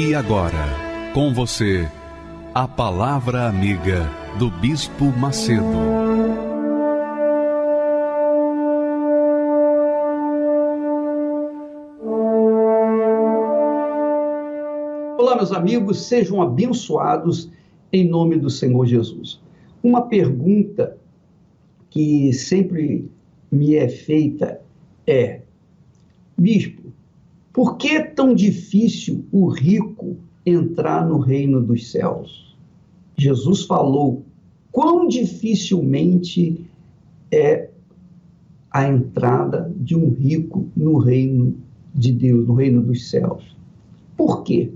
E agora, com você, a Palavra Amiga do Bispo Macedo. Olá, meus amigos, sejam abençoados em nome do Senhor Jesus. Uma pergunta que sempre me é feita é: Bispo, por que é tão difícil o rico entrar no reino dos céus? Jesus falou quão dificilmente é a entrada de um rico no reino de Deus, no reino dos céus. Por quê?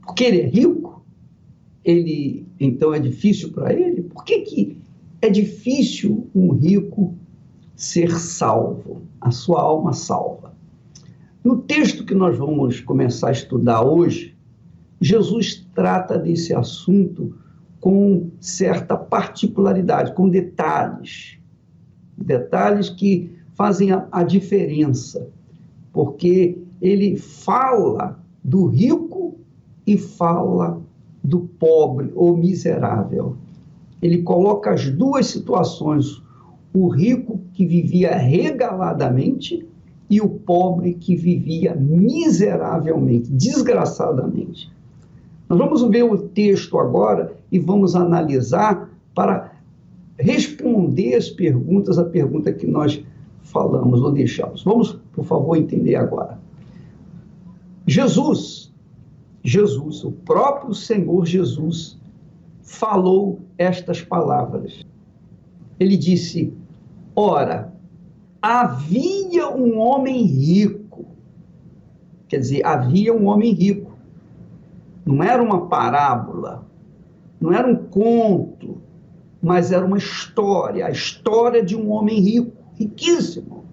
Porque ele é rico? Ele então é difícil para ele? Por que, que é difícil um rico ser salvo, a sua alma salva? No texto que nós vamos começar a estudar hoje, Jesus trata desse assunto com certa particularidade, com detalhes. Detalhes que fazem a, a diferença, porque ele fala do rico e fala do pobre ou miserável. Ele coloca as duas situações: o rico que vivia regaladamente e o pobre que vivia miseravelmente, desgraçadamente. Nós vamos ver o texto agora e vamos analisar para responder as perguntas, a pergunta que nós falamos ou deixamos. Vamos, por favor, entender agora. Jesus, Jesus, o próprio Senhor Jesus, falou estas palavras. Ele disse: Ora, havia um homem rico. Quer dizer, havia um homem rico. Não era uma parábola, não era um conto, mas era uma história a história de um homem rico, riquíssimo.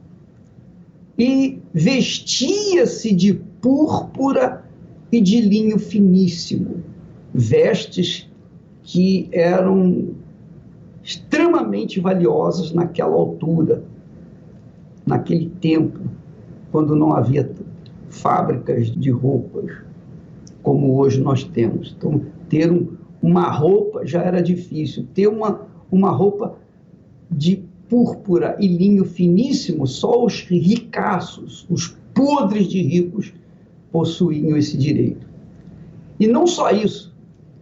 E vestia-se de púrpura e de linho finíssimo, vestes que eram extremamente valiosas naquela altura naquele tempo, quando não havia fábricas de roupas como hoje nós temos. Então, ter um, uma roupa já era difícil. Ter uma, uma roupa de púrpura e linho finíssimo, só os ricaços, os podres de ricos, possuíam esse direito. E não só isso,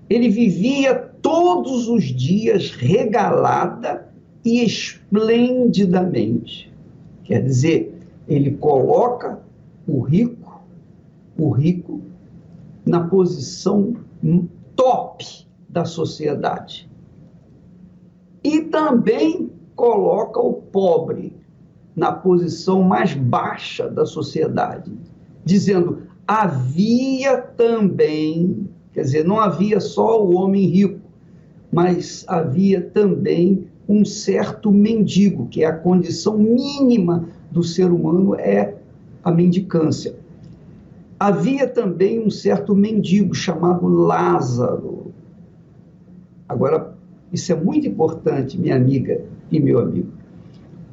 ele vivia todos os dias regalada e esplendidamente. Quer dizer, ele coloca o rico, o rico, na posição top da sociedade. E também coloca o pobre na posição mais baixa da sociedade, dizendo: havia também, quer dizer, não havia só o homem rico, mas havia também um certo mendigo, que é a condição mínima do ser humano, é a mendicância. Havia também um certo mendigo chamado Lázaro. Agora, isso é muito importante, minha amiga e meu amigo.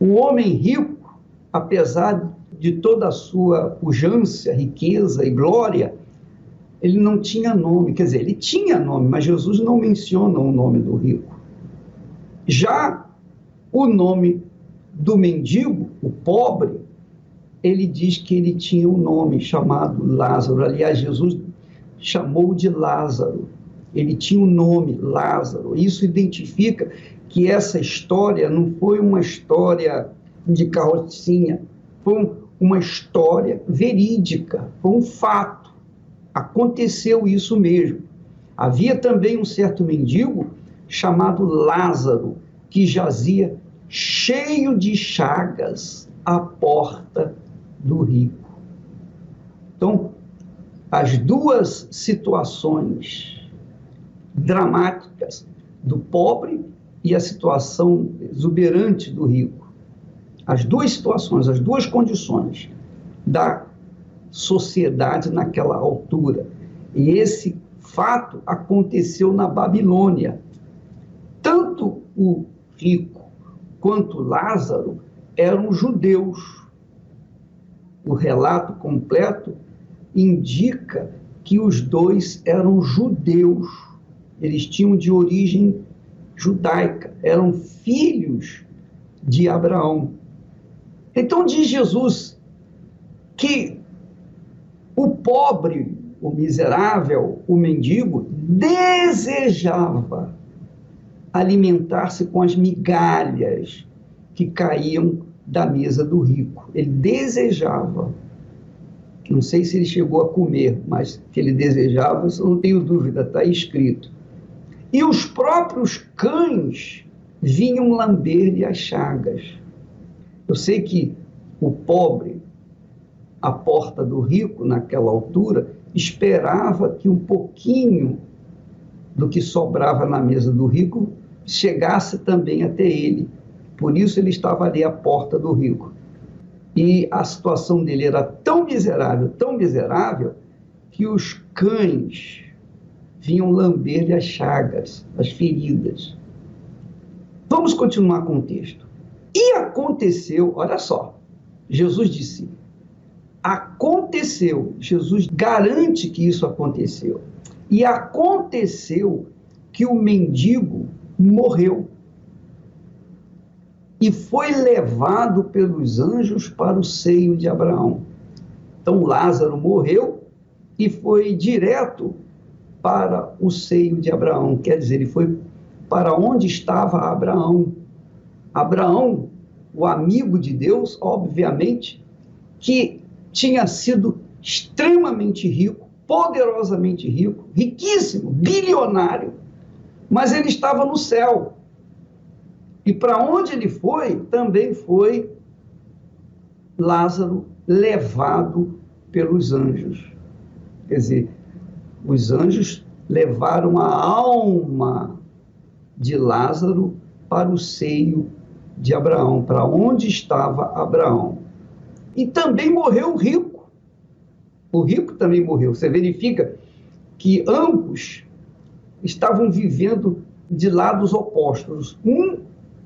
O homem rico, apesar de toda a sua pujança, riqueza e glória, ele não tinha nome, quer dizer, ele tinha nome, mas Jesus não menciona o nome do rico. Já o nome do mendigo, o pobre, ele diz que ele tinha um nome chamado Lázaro. Aliás, Jesus chamou de Lázaro. Ele tinha um nome, Lázaro. Isso identifica que essa história não foi uma história de carrocinha, foi uma história verídica, foi um fato. Aconteceu isso mesmo. Havia também um certo mendigo chamado Lázaro, que jazia cheio de chagas à porta do rico. Então, as duas situações dramáticas do pobre e a situação exuberante do rico. As duas situações, as duas condições da sociedade naquela altura. E esse fato aconteceu na Babilônia. O rico quanto Lázaro eram judeus. O relato completo indica que os dois eram judeus. Eles tinham de origem judaica, eram filhos de Abraão. Então diz Jesus que o pobre, o miserável, o mendigo desejava alimentar-se com as migalhas que caíam da mesa do rico. Ele desejava. Não sei se ele chegou a comer, mas que ele desejava, isso não tenho dúvida, está escrito. E os próprios cães vinham lamber-lhe as chagas. Eu sei que o pobre, à porta do rico, naquela altura, esperava que um pouquinho do que sobrava na mesa do rico chegasse também até ele. Por isso ele estava ali à porta do rico. E a situação dele era tão miserável, tão miserável, que os cães vinham lamber-lhe as chagas, as feridas. Vamos continuar com o texto. E aconteceu, olha só, Jesus disse: aconteceu, Jesus garante que isso aconteceu. E aconteceu que o mendigo morreu e foi levado pelos anjos para o seio de Abraão. Então Lázaro morreu e foi direto para o seio de Abraão, quer dizer, ele foi para onde estava Abraão. Abraão, o amigo de Deus, obviamente, que tinha sido extremamente rico, poderosamente rico, riquíssimo, bilionário, mas ele estava no céu. E para onde ele foi, também foi Lázaro levado pelos anjos. Quer dizer, os anjos levaram a alma de Lázaro para o seio de Abraão, para onde estava Abraão. E também morreu o rico. O rico também morreu. Você verifica que ambos estavam vivendo de lados opostos. Um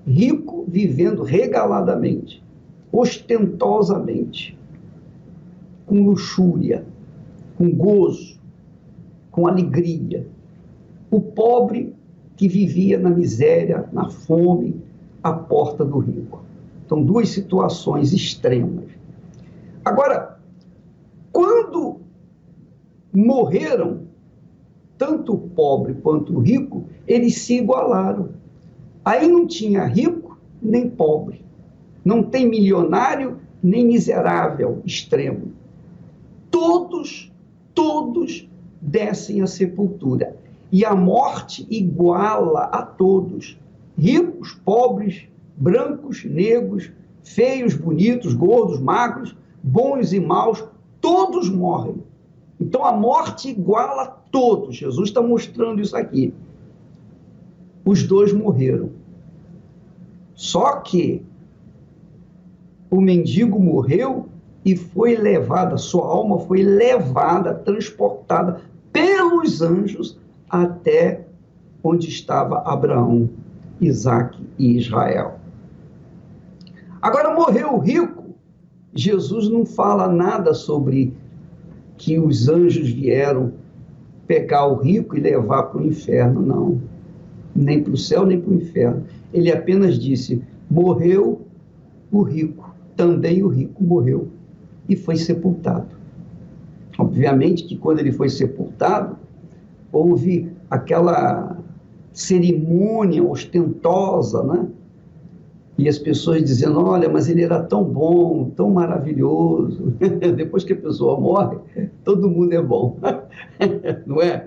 rico vivendo regaladamente, ostentosamente, com luxúria, com gozo, com alegria. O pobre que vivia na miséria, na fome, à porta do rico. Então, duas situações extremas. Agora, quando morreram tanto o pobre quanto o rico, eles se igualaram. Aí não tinha rico nem pobre. Não tem milionário nem miserável extremo. Todos, todos descem à sepultura. E a morte iguala a todos: ricos, pobres, brancos, negros, feios, bonitos, gordos, magros, bons e maus, todos morrem. Então a morte iguala todos. Jesus está mostrando isso aqui. Os dois morreram. Só que o mendigo morreu e foi levada, sua alma foi levada, transportada pelos anjos até onde estava Abraão, Isaac e Israel. Agora morreu o rico. Jesus não fala nada sobre que os anjos vieram pegar o rico e levar para o inferno, não. Nem para o céu, nem para o inferno. Ele apenas disse: morreu o rico, também o rico morreu e foi sepultado. Obviamente que quando ele foi sepultado, houve aquela cerimônia ostentosa, né? E as pessoas dizendo: olha, mas ele era tão bom, tão maravilhoso. Depois que a pessoa morre, todo mundo é bom, não é?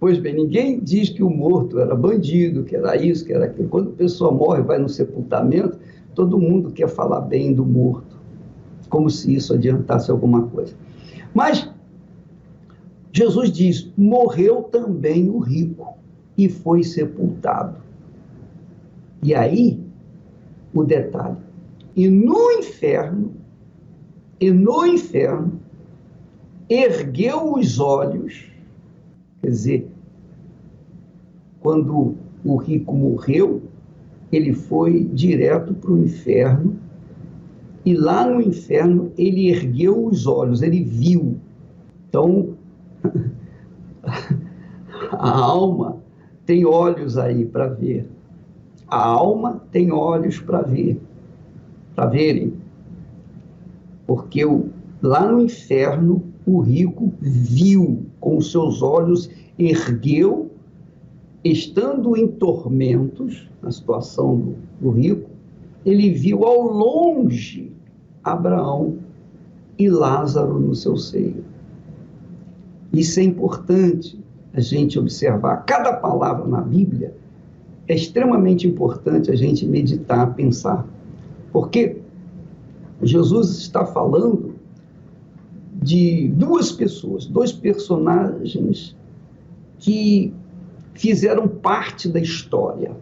Pois bem, ninguém diz que o morto era bandido, que era isso, que era aquilo. Quando a pessoa morre, vai no sepultamento, todo mundo quer falar bem do morto, como se isso adiantasse alguma coisa. Mas Jesus diz: morreu também o rico e foi sepultado. E aí, o detalhe. E no inferno, e no inferno, ergueu os olhos, quer dizer, quando o rico morreu, ele foi direto para o inferno, e lá no inferno ele ergueu os olhos, ele viu. Então, a alma tem olhos aí para ver. A alma tem olhos para ver, para verem. Porque o, lá no inferno o rico viu com seus olhos, ergueu, estando em tormentos, na situação do, do rico, ele viu ao longe Abraão e Lázaro no seu seio. Isso é importante a gente observar. Cada palavra na Bíblia é extremamente importante a gente meditar, pensar. Porque Jesus está falando de duas pessoas, dois personagens que fizeram parte da história,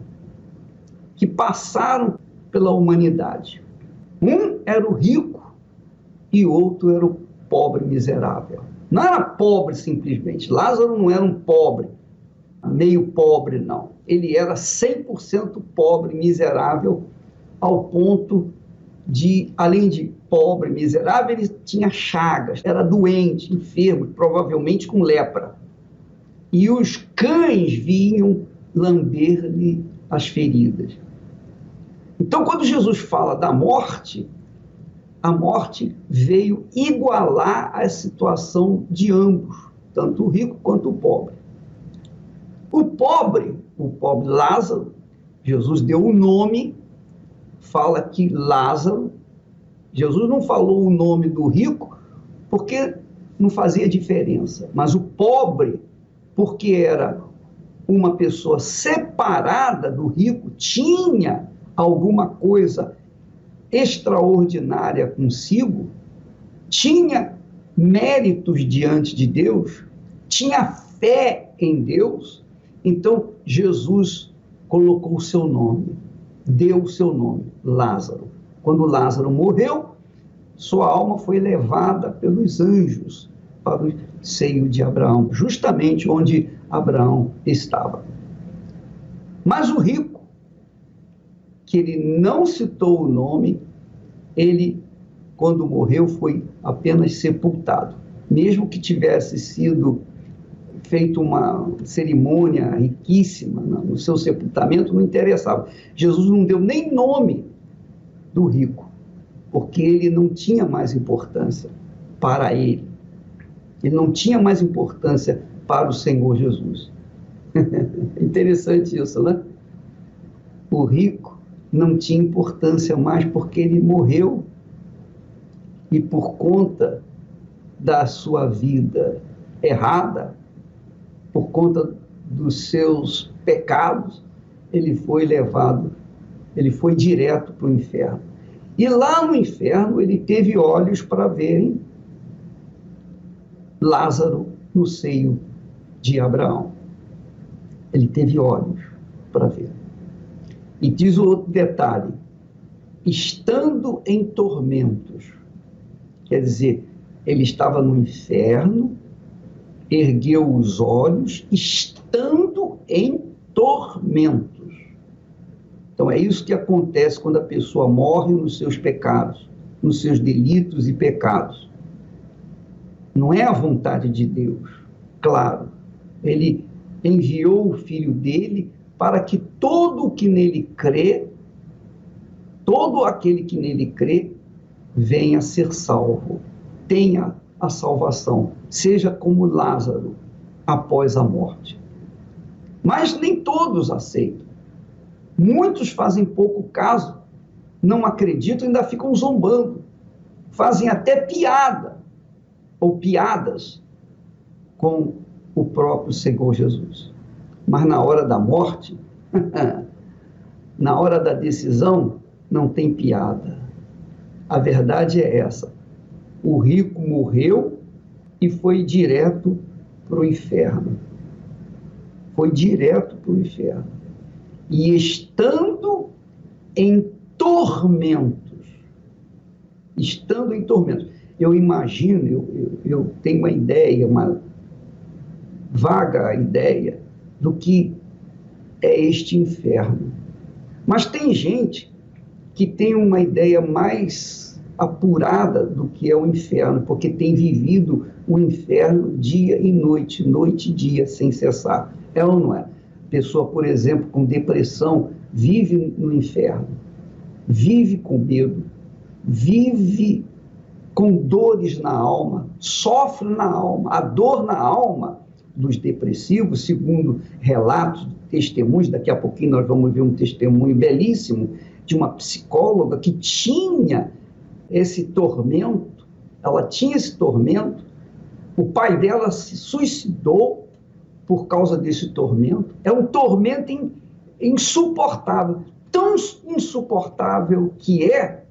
que passaram pela humanidade. Um era o rico e outro era o pobre miserável. Não era pobre simplesmente. Lázaro não era um pobre, meio pobre, não. Ele era 100% pobre, miserável, ao ponto de, além de pobre, miserável, ele tinha chagas, era doente, enfermo, provavelmente com lepra. E os cães vinham lamber-lhe as feridas. Então, quando Jesus fala da morte, a morte veio igualar a situação de ambos, tanto o rico quanto o pobre. O pobre, o pobre Lázaro, Jesus deu o um nome, fala que Lázaro, Jesus não falou o nome do rico, porque não fazia diferença, mas o pobre, porque era uma pessoa separada do rico, tinha alguma coisa extraordinária consigo, tinha méritos diante de Deus, tinha fé em Deus, então Jesus colocou o seu nome, deu o seu nome, Lázaro. Quando Lázaro morreu, sua alma foi levada pelos anjos para o seio de Abraão, justamente onde Abraão estava. Mas o rico que ele não citou o nome, ele, quando morreu, foi apenas sepultado. Mesmo que tivesse sido feito uma cerimônia riquíssima no seu sepultamento, não interessava. Jesus não deu nem nome do rico, porque ele não tinha mais importância para ele. Ele não tinha mais importância para o Senhor Jesus. Interessante isso, né? O rico não tinha importância mais porque ele morreu e por conta da sua vida errada, por conta dos seus pecados, ele foi levado, ele foi direto para o inferno. E lá no inferno ele teve olhos para verem Lázaro no seio de Abraão. Ele teve olhos para ver. E diz o outro detalhe: estando em tormentos. Quer dizer, ele estava no inferno, ergueu os olhos, estando em tormentos. Então é isso que acontece quando a pessoa morre nos seus pecados, nos seus delitos e pecados. Não é a vontade de Deus, claro. Ele enviou o filho dele para que todo o que nele crê, todo aquele que nele crê, venha a ser salvo, tenha a salvação, seja como Lázaro após a morte. Mas nem todos aceitam. Muitos fazem pouco caso, não acreditam, ainda ficam zombando, fazem até piada ou piadas com o próprio Senhor Jesus. Mas na hora da morte, na hora da decisão, não tem piada. A verdade é essa. O rico morreu e foi direto para o inferno. Foi direto para o inferno. E estando em tormentos, estando em tormentos, eu imagino, eu, eu, eu tenho uma ideia, uma vaga ideia do que é este inferno. Mas tem gente que tem uma ideia mais apurada do que é o inferno, porque tem vivido o inferno dia e noite, noite e dia, sem cessar. É ou não é? Pessoa, por exemplo, com depressão, vive no inferno, vive com medo, vive com dores na alma, sofre na alma. A dor na alma dos depressivos, segundo relatos, testemunhos, daqui a pouquinho nós vamos ver um testemunho belíssimo de uma psicóloga que tinha esse tormento, ela tinha esse tormento, o pai dela se suicidou por causa desse tormento. É um tormento insuportável, tão insuportável que é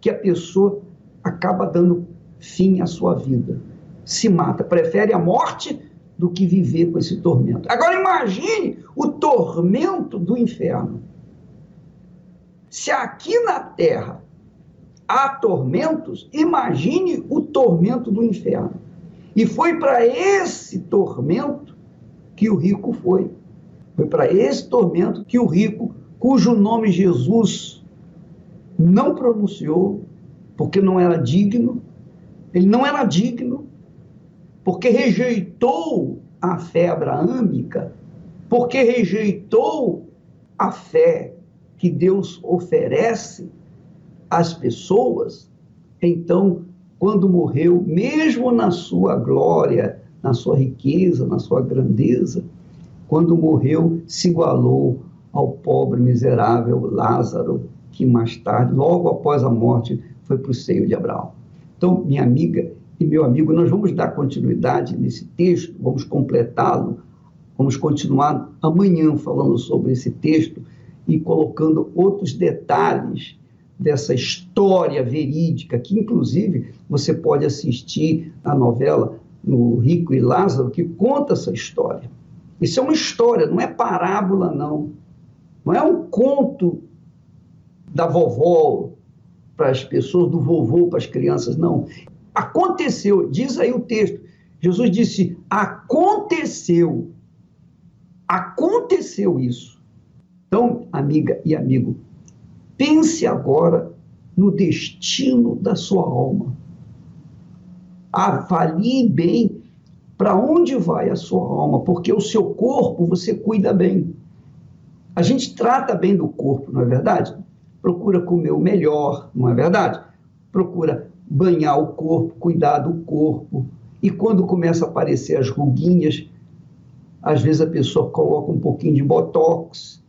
que a pessoa acaba dando fim à sua vida. Se mata, prefere a morte do que viver com esse tormento. Agora imagine o tormento do inferno. Se aqui na terra há tormentos, imagine o tormento do inferno. E foi para esse tormento que o rico foi. Foi para esse tormento que o rico, cujo nome Jesus não pronunciou, porque não era digno, ele não era digno, porque rejeitou a fé abraâmica, porque rejeitou a fé que Deus oferece às pessoas, então, quando morreu, mesmo na sua glória, na sua riqueza, na sua grandeza, quando morreu, se igualou ao pobre miserável Lázaro, que mais tarde, logo após a morte, foi para o seio de Abraão. Então, minha amiga, e, meu amigo, nós vamos dar continuidade nesse texto, vamos completá-lo, vamos continuar amanhã falando sobre esse texto e colocando outros detalhes dessa história verídica, que inclusive você pode assistir a novela no Rico e Lázaro, que conta essa história. Isso é uma história, não é parábola, não. Não é um conto da vovó para as pessoas, do vovô para as crianças, não. Aconteceu, diz aí o texto. Jesus disse: aconteceu. Aconteceu isso. Então, amiga e amigo, pense agora no destino da sua alma. Avalie bem para onde vai a sua alma, porque o seu corpo você cuida bem. A gente trata bem do corpo, não é verdade? Procura comer o melhor, não é verdade? Procura banhar o corpo, cuidar do corpo. E quando começa a aparecer as ruguinhas, às vezes a pessoa coloca um pouquinho de botox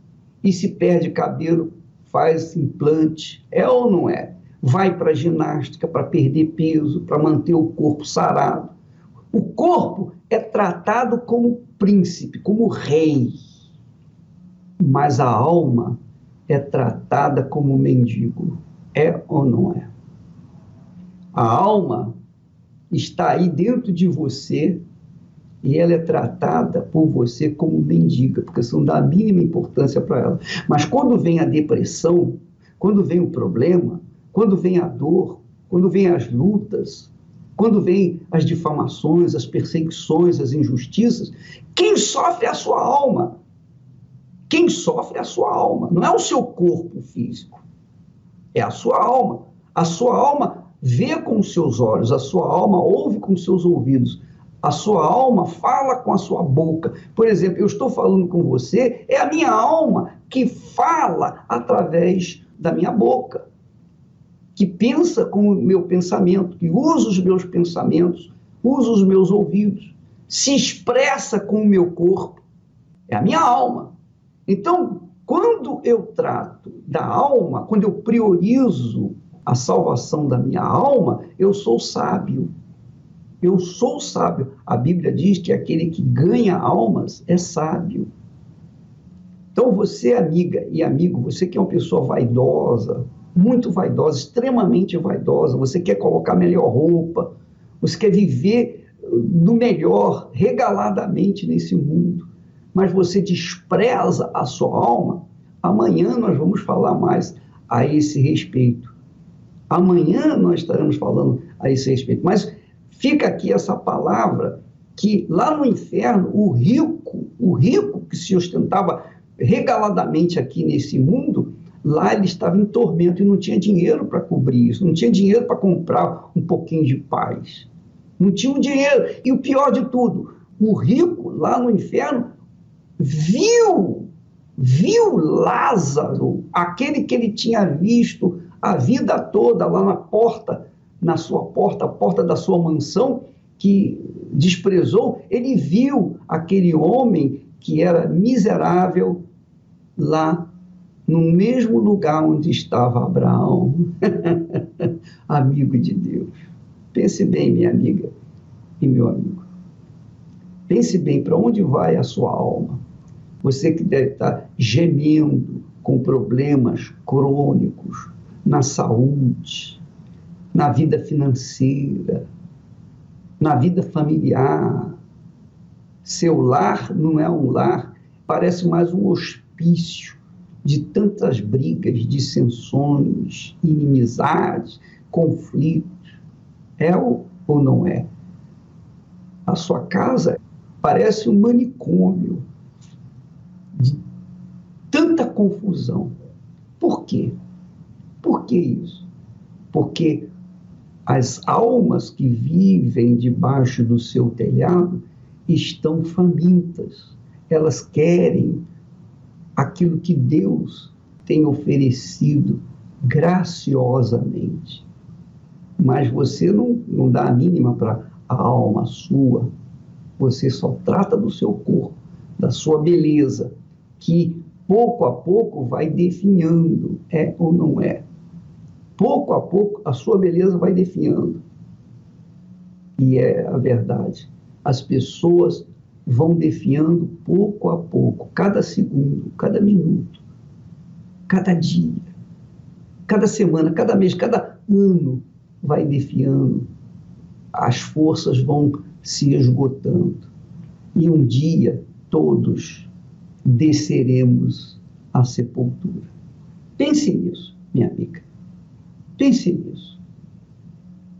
e se perde cabelo, faz implante. É ou não é? Vai para ginástica para perder peso, para manter o corpo sarado. O corpo é tratado como príncipe, como rei. Mas a alma é tratada como mendigo. É ou não é? A alma está aí dentro de você e ela é tratada por você como mendiga, porque você não dá a mínima importância para ela. Mas quando vem a depressão, quando vem o problema, quando vem a dor, quando vem as lutas, quando vem as difamações, as perseguições, as injustiças, quem sofre é a sua alma. Quem sofre é a sua alma, não é o seu corpo físico, é a sua alma. A sua alma vê com os seus olhos, a sua alma ouve com os seus ouvidos, a sua alma fala com a sua boca. Por exemplo, eu estou falando com você, é a minha alma que fala através da minha boca, que pensa com o meu pensamento, que usa os meus pensamentos, usa os meus ouvidos, se expressa com o meu corpo. É a minha alma. Então, quando eu trato da alma, quando eu priorizo a salvação da minha alma, eu sou sábio. Eu sou sábio. A Bíblia diz que aquele que ganha almas é sábio. Então, você, amiga e amigo, você que é uma pessoa vaidosa, muito vaidosa, extremamente vaidosa, você quer colocar melhor roupa, você quer viver do melhor regaladamente nesse mundo, mas você despreza a sua alma, amanhã nós vamos falar mais a esse respeito. Amanhã nós estaremos falando a esse respeito. Mas fica aqui essa palavra que lá no inferno, o rico, o rico que se ostentava regaladamente aqui nesse mundo, lá ele estava em tormento e não tinha dinheiro para cobrir isso, não tinha dinheiro para comprar um pouquinho de paz. Não tinha um dinheiro. E o pior de tudo, o rico lá no inferno viu, viu Lázaro, aquele que ele tinha visto a vida toda lá na porta, na sua porta, a porta da sua mansão, que desprezou, ele viu aquele homem que era miserável lá no mesmo lugar onde estava Abraão, amigo de Deus. Pense bem, minha amiga e meu amigo. Pense bem para onde vai a sua alma. Você que deve estar gemendo com problemas crônicos na saúde, na vida financeira, na vida familiar. Seu lar não é um lar, parece mais um hospício de tantas brigas, dissensões, inimizades, conflitos. É ou, não é? A sua casa parece um manicômio de tanta confusão. Por quê? Por que isso? Porque as almas que vivem debaixo do seu telhado estão famintas. Elas querem aquilo que Deus tem oferecido graciosamente. Mas você não, não dá a mínima para a alma sua. Você só trata do seu corpo, da sua beleza, que pouco a pouco vai definhando, é ou não é pouco a pouco a sua beleza vai definhando. E é a verdade. As pessoas vão definhando pouco a pouco, cada segundo, cada minuto, cada dia, cada semana, cada mês, cada ano vai definhando. As forças vão se esgotando. E um dia todos desceremos à sepultura. Pense nisso, minha amiga. Pense nisso.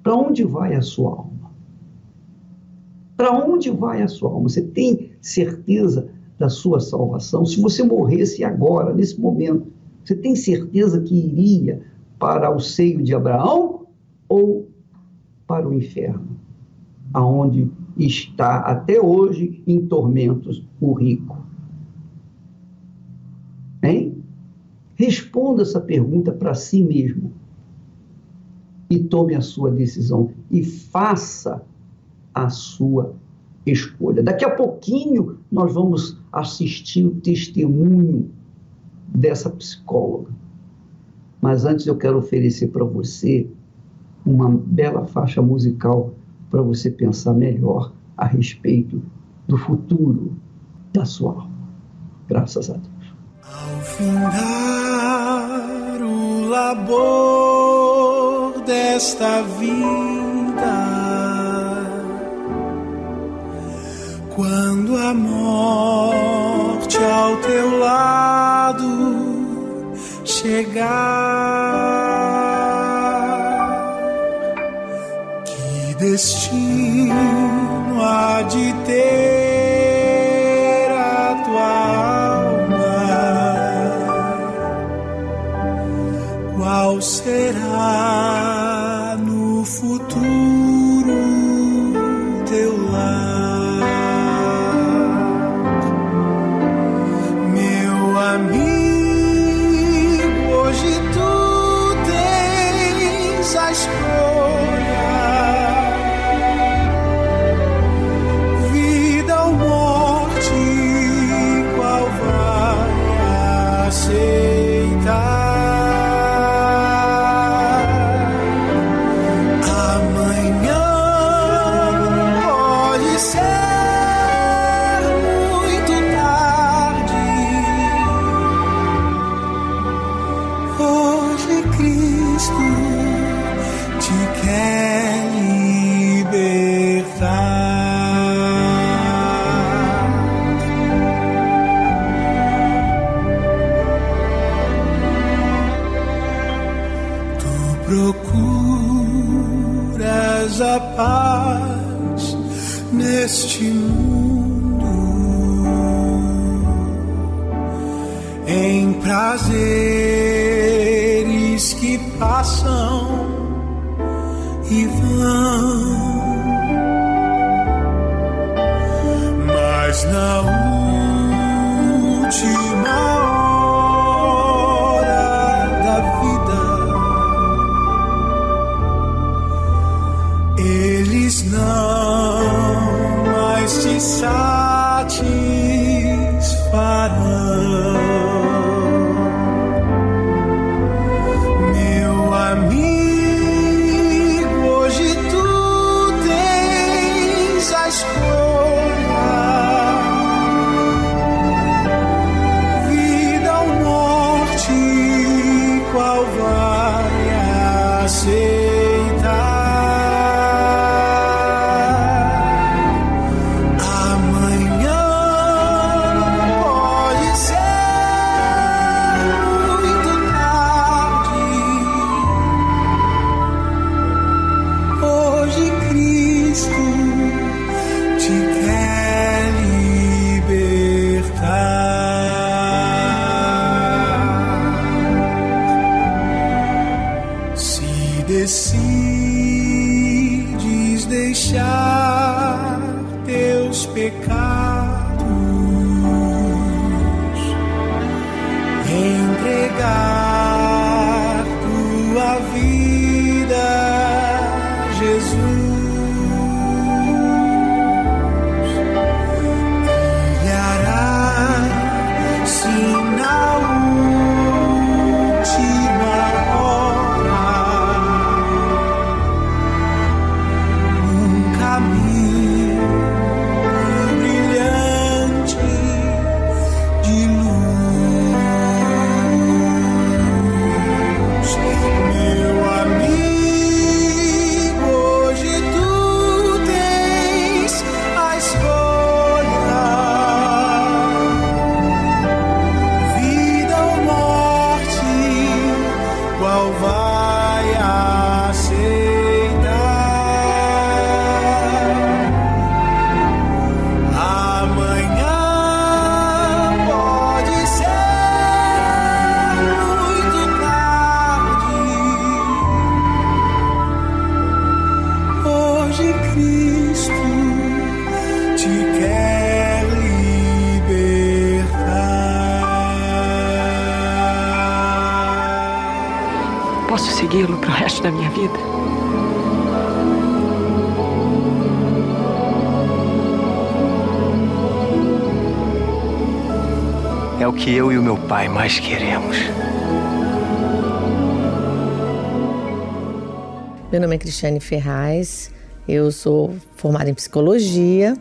Para onde vai a sua alma? Para onde vai a sua alma? Você tem certeza da sua salvação? Se você morresse agora, nesse momento, você tem certeza que iria para o seio de Abraão ou para o inferno, aonde está até hoje em tormentos o rico? Hein? Responda essa pergunta para si mesmo e tome a sua decisão e faça a sua escolha. Daqui a pouquinho nós vamos assistir o testemunho dessa psicóloga. Mas antes eu quero oferecer para você uma bela faixa musical para você pensar melhor a respeito do futuro da sua alma. Graças a Deus. Ao findar o labor desta vida. Quando a morte ao teu lado chegar, que destino há de ter vai aceitar. Que eu e o meu pai mais queremos. Meu nome é Cristiane Ferraz, eu sou formada em psicologia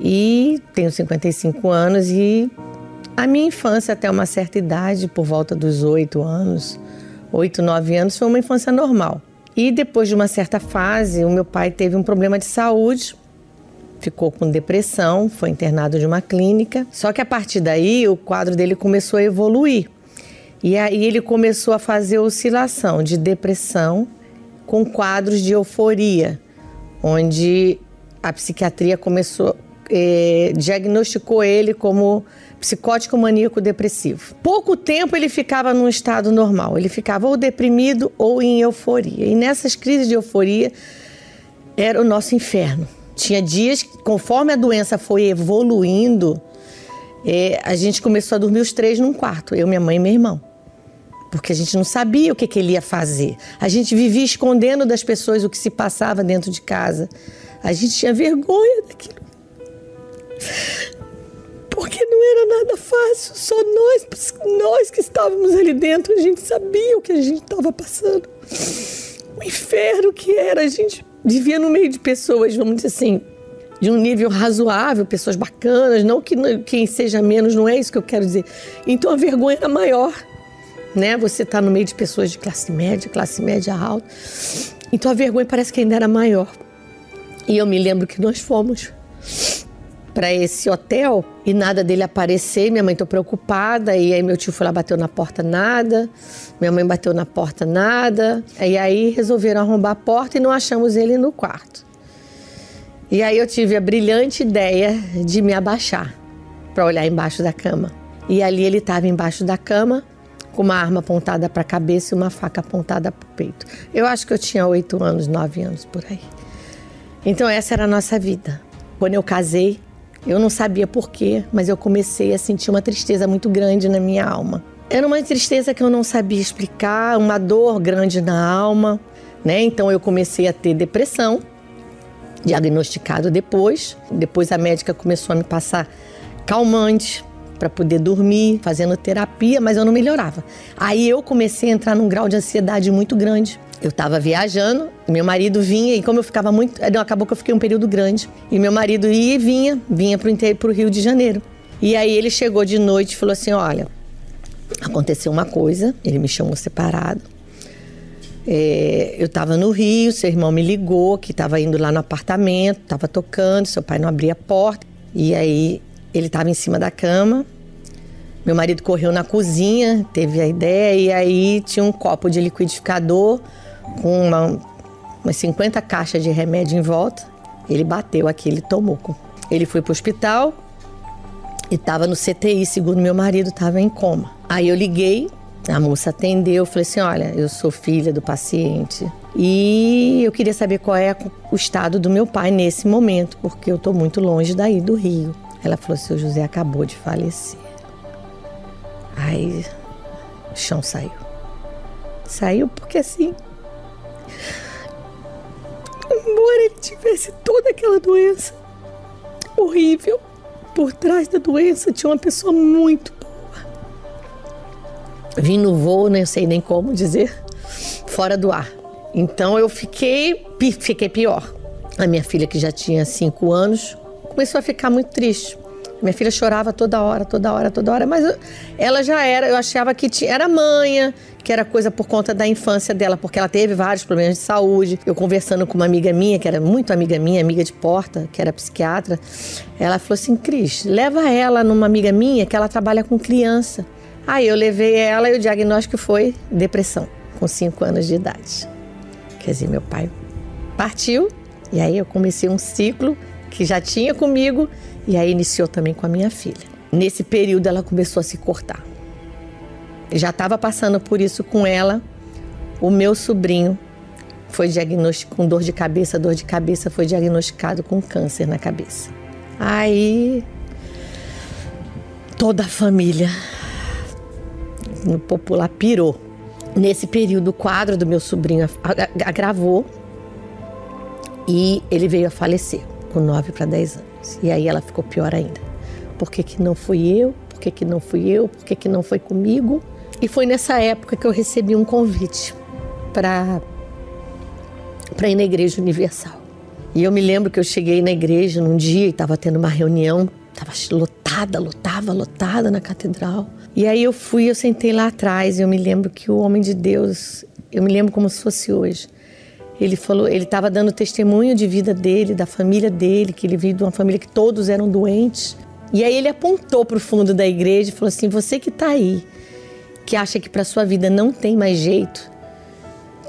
e tenho 55 anos e a minha infância até uma certa idade, por volta dos 8 anos, 8, 9 anos, foi uma infância normal. E depois de uma certa fase, o meu pai teve um problema de saúde ficou com depressão, foi internado de uma clínica. Só que a partir daí o quadro dele começou a evoluir. E aí ele começou a fazer oscilação de depressão com quadros de euforia, onde a psiquiatria começou eh, diagnosticou ele como psicótico maníaco depressivo. Pouco tempo ele ficava num estado normal, ele ficava ou deprimido ou em euforia. E nessas crises de euforia era o nosso inferno. Tinha dias que, conforme a doença foi evoluindo, é, a gente começou a dormir os três num quarto, eu, minha mãe e meu irmão. Porque a gente não sabia o que, que ele ia fazer. A gente vivia escondendo das pessoas o que se passava dentro de casa. A gente tinha vergonha daquilo. Porque não era nada fácil, só nós, nós que estávamos ali dentro, a gente sabia o que a gente estava passando. O inferno que era, a gente vivia no meio de pessoas, vamos dizer assim, de um nível razoável, pessoas bacanas, não que quem seja menos, não é isso que eu quero dizer. Então a vergonha era maior, né? Você está no meio de pessoas de classe média, classe média alta. Então a vergonha parece que ainda era maior. E eu me lembro que nós fomos para esse hotel e nada dele aparecer. Minha mãe tô preocupada e aí meu tio foi lá bateu na porta nada. Minha mãe bateu na porta nada. E aí resolveram arrombar a porta e não achamos ele no quarto. E aí eu tive a brilhante ideia de me abaixar para olhar embaixo da cama. E ali ele estava embaixo da cama com uma arma apontada para a cabeça e uma faca apontada para o peito. Eu acho que eu tinha oito anos, nove anos por aí. Então essa era a nossa vida. Quando eu casei, eu não sabia porquê, mas eu comecei a sentir uma tristeza muito grande na minha alma. Era uma tristeza que eu não sabia explicar, uma dor grande na alma, né? Então eu comecei a ter depressão, diagnosticado depois. Depois a médica começou a me passar calmante para poder dormir, fazendo terapia, mas eu não melhorava. Aí eu comecei a entrar num grau de ansiedade muito grande. Eu estava viajando, meu marido vinha e como eu ficava muito, acabou que eu fiquei um período grande. E meu marido ia e vinha, vinha para o Rio de Janeiro. E aí ele chegou de noite e falou assim: Olha, aconteceu uma coisa. Ele me chamou separado. É, eu estava no Rio, seu irmão me ligou que estava indo lá no apartamento, estava tocando, seu pai não abria a porta. E aí ele estava em cima da cama. Meu marido correu na cozinha, teve a ideia, e aí tinha um copo de liquidificador com uma, umas 50 caixas de remédio em volta. Ele bateu aqui, ele tomou. Ele foi para o hospital e estava no CTI, segundo meu marido, estava em coma. Aí eu liguei, a moça atendeu, falei assim: olha, eu sou filha do paciente e eu queria saber qual é o estado do meu pai nesse momento, porque eu estou muito longe daí do Rio. Ela falou: seu José acabou de falecer. Aí o chão saiu. Saiu porque assim. Embora ele tivesse toda aquela doença horrível, por trás da doença tinha uma pessoa muito boa. Vim no voo, não sei nem como dizer, fora do ar. Então eu fiquei, fiquei pior. A minha filha, que já tinha cinco anos, começou a ficar muito triste. Minha filha chorava toda hora, toda hora, toda hora, mas eu, ela já era, eu achava que tinha, era manha, que era coisa por conta da infância dela, porque ela teve vários problemas de saúde. Eu conversando com uma amiga minha, que era muito amiga minha, amiga de porta, que era psiquiatra, ela falou assim: Cris, leva ela numa amiga minha que ela trabalha com criança. Aí eu levei ela e o diagnóstico foi depressão, com 5 anos de idade. Quer dizer, meu pai partiu e aí eu comecei um ciclo que já tinha comigo e aí iniciou também com a minha filha. Nesse período ela começou a se cortar. Já estava passando por isso com ela. O meu sobrinho foi diagnosticado com dor de cabeça, dor de cabeça foi diagnosticado com câncer na cabeça. Aí toda a família no popular pirou. Nesse período o quadro do meu sobrinho agravou e ele veio a falecer com 9 para 10 anos. E aí ela ficou pior ainda. Por que, que não fui eu? Por que, que não fui eu? Por que, que não foi comigo? E foi nessa época que eu recebi um convite para para ir na Igreja Universal. E eu me lembro que eu cheguei na igreja num dia e estava tendo uma reunião, estava lotada, lotava, lotada na catedral. E aí eu fui, eu sentei lá atrás e eu me lembro que o homem de Deus, eu me lembro como se fosse hoje. Ele falou, ele estava dando testemunho de vida dele, da família dele, que ele veio de uma família que todos eram doentes. E aí ele apontou para o fundo da igreja e falou assim: "Você que está aí, que acha que para sua vida não tem mais jeito,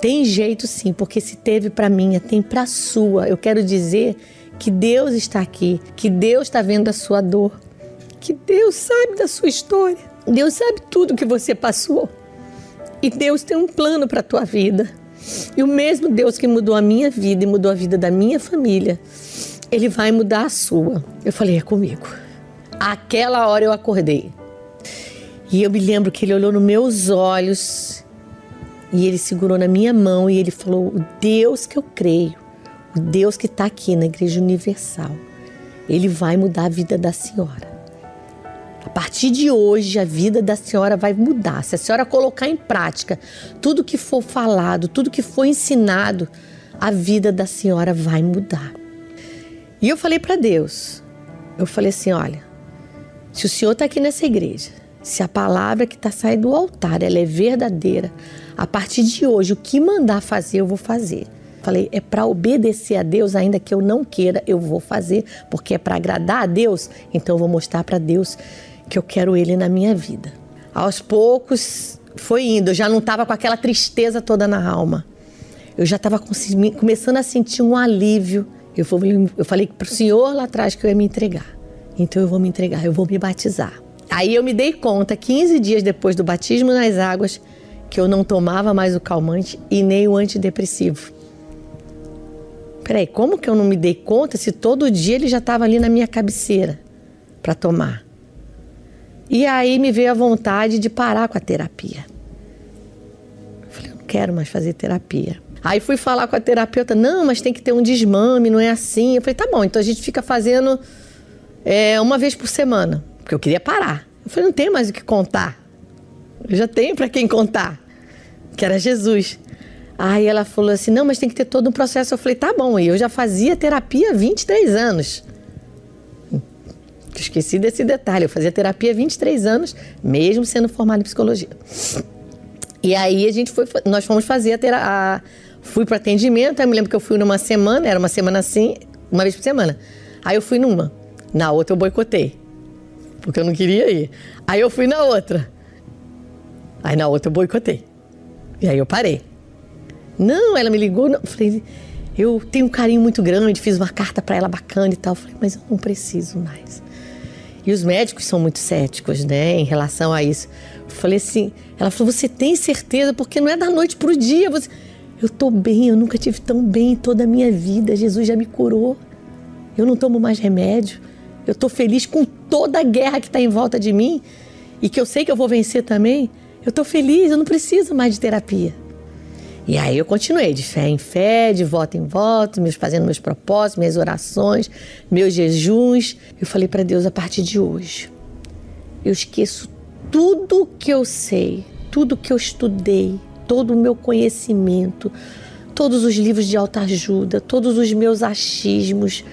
tem jeito sim, porque se teve para minha, tem para sua. Eu quero dizer que Deus está aqui, que Deus está vendo a sua dor, que Deus sabe da sua história, Deus sabe tudo que você passou e Deus tem um plano para a tua vida. E o mesmo Deus que mudou a minha vida e mudou a vida da minha família, ele vai mudar a sua. Eu falei, é comigo. Aquela hora eu acordei. E eu me lembro que ele olhou nos meus olhos e ele segurou na minha mão e ele falou: O Deus que eu creio, o Deus que está aqui na Igreja Universal, ele vai mudar a vida da senhora. A partir de hoje, a vida da senhora vai mudar. Se a senhora colocar em prática tudo que for falado, tudo que for ensinado, a vida da senhora vai mudar. E eu falei para Deus, eu falei assim, olha, se o senhor está aqui nessa igreja, se a palavra que está saindo do altar ela é verdadeira, a partir de hoje, o que mandar fazer, eu vou fazer. Falei, é para obedecer a Deus, ainda que eu não queira, eu vou fazer, porque é para agradar a Deus, então eu vou mostrar para Deus que eu quero Ele na minha vida. Aos poucos foi indo, eu já não estava com aquela tristeza toda na alma. Eu já estava começando a sentir um alívio. Eu, eu falei para o Senhor lá atrás que eu ia me entregar. Então eu vou me entregar, eu vou me batizar. Aí eu me dei conta, 15 dias depois do batismo nas águas, que eu não tomava mais o calmante e nem o antidepressivo. Peraí, como que eu não me dei conta se todo dia ele já estava ali na minha cabeceira para tomar? E aí me veio a vontade de parar com a terapia. Eu falei, eu não quero mais fazer terapia. Aí fui falar com a terapeuta, não, mas tem que ter um desmame, não é assim. Eu falei, tá bom, então a gente fica fazendo é, uma vez por semana, porque eu queria parar. Eu falei, não tem mais o que contar. Eu já tenho para quem contar, que era Jesus. Aí ela falou assim: não, mas tem que ter todo um processo. Eu falei: tá bom. E eu já fazia terapia há 23 anos. Esqueci desse detalhe. Eu fazia terapia há 23 anos, mesmo sendo formada em psicologia. E aí a gente foi, nós fomos fazer a terapia. Fui para atendimento. Eu me lembro que eu fui numa semana, era uma semana assim, uma vez por semana. Aí eu fui numa. Na outra eu boicotei. Porque eu não queria ir. Aí eu fui na outra. Aí na outra eu boicotei. E aí eu parei. Não, ela me ligou. Não. Falei, eu tenho um carinho muito grande, fiz uma carta para ela bacana e tal. Falei, mas eu não preciso mais. E os médicos são muito céticos, né, em relação a isso. Falei assim, ela falou, você tem certeza? Porque não é da noite pro dia. Você... Eu tô bem, eu nunca tive tão bem em toda a minha vida. Jesus já me curou. Eu não tomo mais remédio. Eu tô feliz com toda a guerra que está em volta de mim e que eu sei que eu vou vencer também. Eu tô feliz, eu não preciso mais de terapia. E aí eu continuei de fé em fé, de voto em voto, meus, fazendo meus propósitos, minhas orações, meus jejuns. Eu falei para Deus a partir de hoje, eu esqueço tudo que eu sei, tudo que eu estudei, todo o meu conhecimento, todos os livros de autoajuda, todos os meus achismos,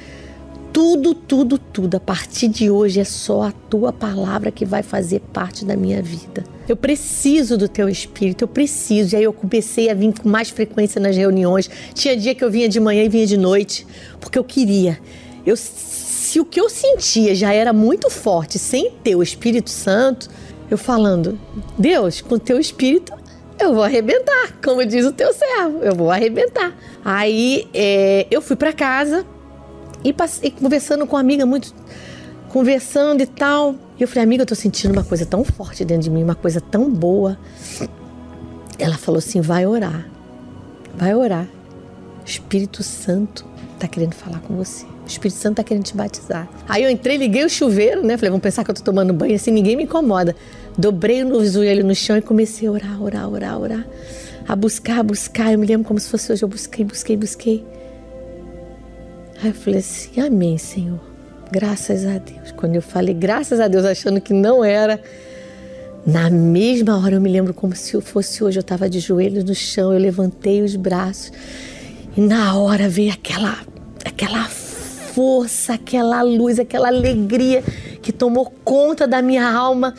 tudo, tudo, tudo. A partir de hoje é só a tua palavra que vai fazer parte da minha vida. Eu preciso do teu espírito, eu preciso. E aí eu comecei a vir com mais frequência nas reuniões. Tinha dia que eu vinha de manhã e vinha de noite, porque eu queria. Eu, se o que eu sentia já era muito forte, sem ter o Espírito Santo, eu falando, Deus, com o teu espírito eu vou arrebentar, como diz o teu servo, eu vou arrebentar. Aí é, eu fui para casa, e, passei, conversando com uma amiga, muito. Conversando e tal. E eu falei, amiga, eu tô sentindo uma coisa tão forte dentro de mim, uma coisa tão boa. Ela falou assim: vai orar. Vai orar. O Espírito Santo tá querendo falar com você. O Espírito Santo tá querendo te batizar. Aí eu entrei, liguei o chuveiro, né? Falei, vamos pensar que eu tô tomando banho assim, ninguém me incomoda. Dobrei o joelho no chão e comecei a orar, orar, orar, orar. A buscar, a buscar. Eu me lembro como se fosse hoje. Eu busquei, busquei, busquei. Aí eu falei assim: Amém, Senhor. Graças a Deus. Quando eu falei graças a Deus, achando que não era, na mesma hora eu me lembro como se fosse hoje. Eu estava de joelhos no chão, eu levantei os braços e na hora veio aquela, aquela força, aquela luz, aquela alegria que tomou conta da minha alma.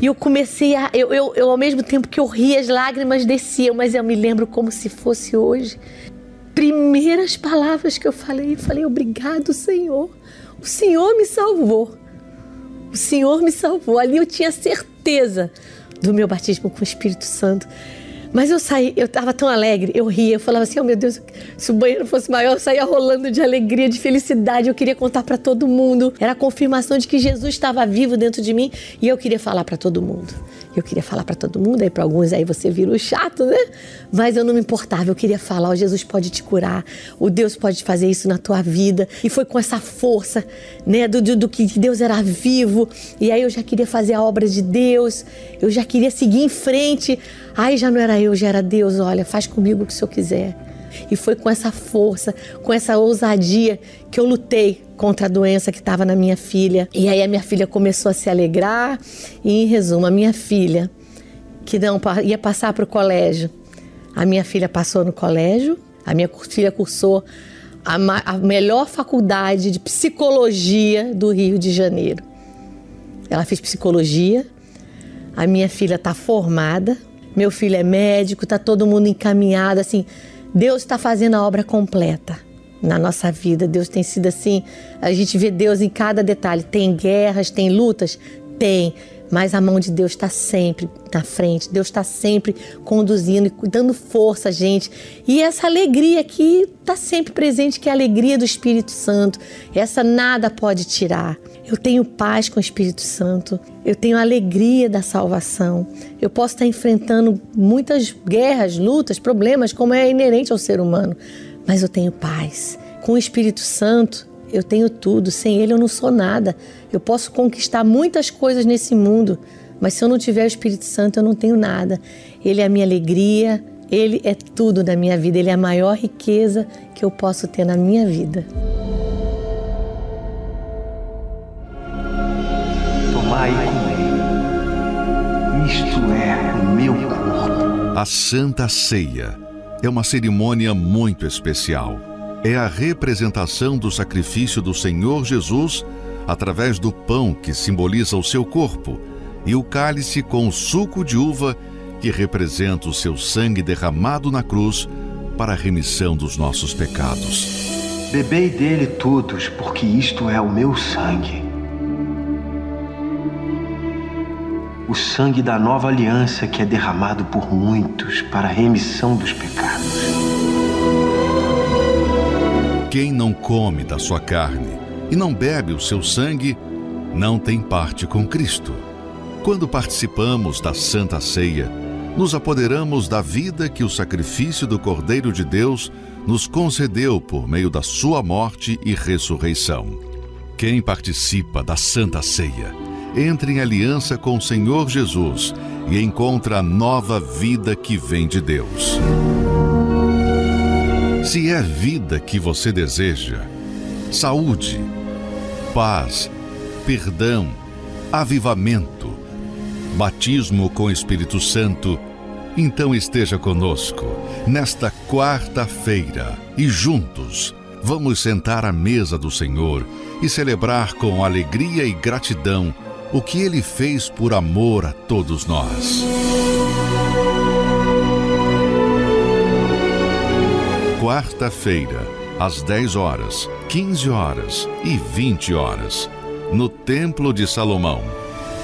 E eu comecei a. Eu, eu, eu, ao mesmo tempo que eu ria, as lágrimas desciam, mas eu me lembro como se fosse hoje primeiras palavras que eu falei, eu falei: Obrigado, Senhor. O Senhor me salvou. O Senhor me salvou. Ali eu tinha certeza do meu batismo com o Espírito Santo. Mas eu saí, eu estava tão alegre, eu ria, eu falava assim: oh meu Deus, se o banheiro fosse maior, eu saía rolando de alegria, de felicidade. Eu queria contar para todo mundo. Era a confirmação de que Jesus estava vivo dentro de mim e eu queria falar para todo mundo. Eu queria falar para todo mundo, aí para alguns aí você vira o chato, né? Mas eu não me importava, eu queria falar: oh, Jesus pode te curar, o Deus pode fazer isso na tua vida. E foi com essa força, né, do, do, do que Deus era vivo. E aí eu já queria fazer a obra de Deus, eu já queria seguir em frente. Aí já não era eu, já era Deus, olha, faz comigo o que o Senhor quiser. E foi com essa força, com essa ousadia que eu lutei contra a doença que estava na minha filha. E aí a minha filha começou a se alegrar. E em resumo, a minha filha, que não ia passar para o colégio, a minha filha passou no colégio, a minha filha cursou a, a melhor faculdade de psicologia do Rio de Janeiro. Ela fez psicologia. A minha filha está formada, meu filho é médico, tá todo mundo encaminhado, assim, Deus está fazendo a obra completa na nossa vida. Deus tem sido assim. A gente vê Deus em cada detalhe. Tem guerras, tem lutas? Tem. Mas a mão de Deus está sempre na frente, Deus está sempre conduzindo e dando força a gente. E essa alegria que está sempre presente, que é a alegria do Espírito Santo, essa nada pode tirar. Eu tenho paz com o Espírito Santo, eu tenho alegria da salvação. Eu posso estar enfrentando muitas guerras, lutas, problemas, como é inerente ao ser humano, mas eu tenho paz. Com o Espírito Santo, eu tenho tudo. Sem Ele, eu não sou nada. Eu posso conquistar muitas coisas nesse mundo, mas se eu não tiver o Espírito Santo, eu não tenho nada. Ele é a minha alegria, Ele é tudo na minha vida, Ele é a maior riqueza que eu posso ter na minha vida. Tomai e comei. Isto é o meu corpo. A Santa Ceia é uma cerimônia muito especial. É a representação do sacrifício do Senhor Jesus através do pão que simboliza o seu corpo e o cálice com o suco de uva que representa o seu sangue derramado na cruz para a remissão dos nossos pecados. Bebei dele todos, porque isto é o meu sangue. O sangue da nova aliança que é derramado por muitos para a remissão dos pecados. Quem não come da sua carne e não bebe o seu sangue, não tem parte com Cristo. Quando participamos da Santa Ceia, nos apoderamos da vida que o sacrifício do Cordeiro de Deus nos concedeu por meio da sua morte e ressurreição. Quem participa da Santa Ceia entra em aliança com o Senhor Jesus e encontra a nova vida que vem de Deus. Se é vida que você deseja, saúde, paz, perdão, avivamento, batismo com Espírito Santo, então esteja conosco nesta quarta-feira e juntos vamos sentar à mesa do Senhor e celebrar com alegria e gratidão o que ele fez por amor a todos nós. Quarta-feira, às 10 horas, 15 horas e 20 horas, no Templo de Salomão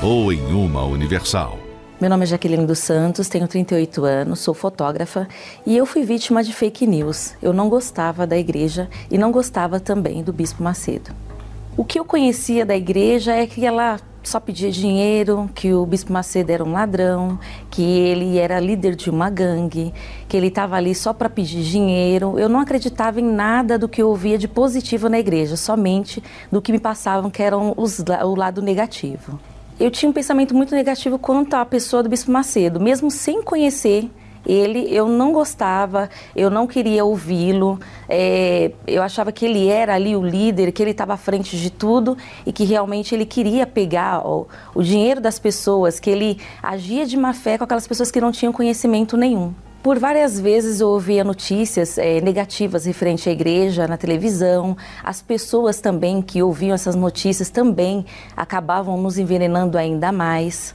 ou em uma Universal. Meu nome é Jaqueline dos Santos, tenho 38 anos, sou fotógrafa e eu fui vítima de fake news. Eu não gostava da igreja e não gostava também do Bispo Macedo. O que eu conhecia da igreja é que ela só pedia dinheiro, que o Bispo Macedo era um ladrão, que ele era líder de uma gangue, que ele estava ali só para pedir dinheiro. Eu não acreditava em nada do que eu ouvia de positivo na igreja, somente do que me passavam, que eram o lado negativo. Eu tinha um pensamento muito negativo quanto à pessoa do Bispo Macedo, mesmo sem conhecer ele eu não gostava, eu não queria ouvi-lo, é, eu achava que ele era ali o líder, que ele estava à frente de tudo e que realmente ele queria pegar o, o dinheiro das pessoas, que ele agia de má fé com aquelas pessoas que não tinham conhecimento nenhum. Por várias vezes eu ouvia notícias é, negativas referente à igreja na televisão. As pessoas também que ouviam essas notícias também acabavam nos envenenando ainda mais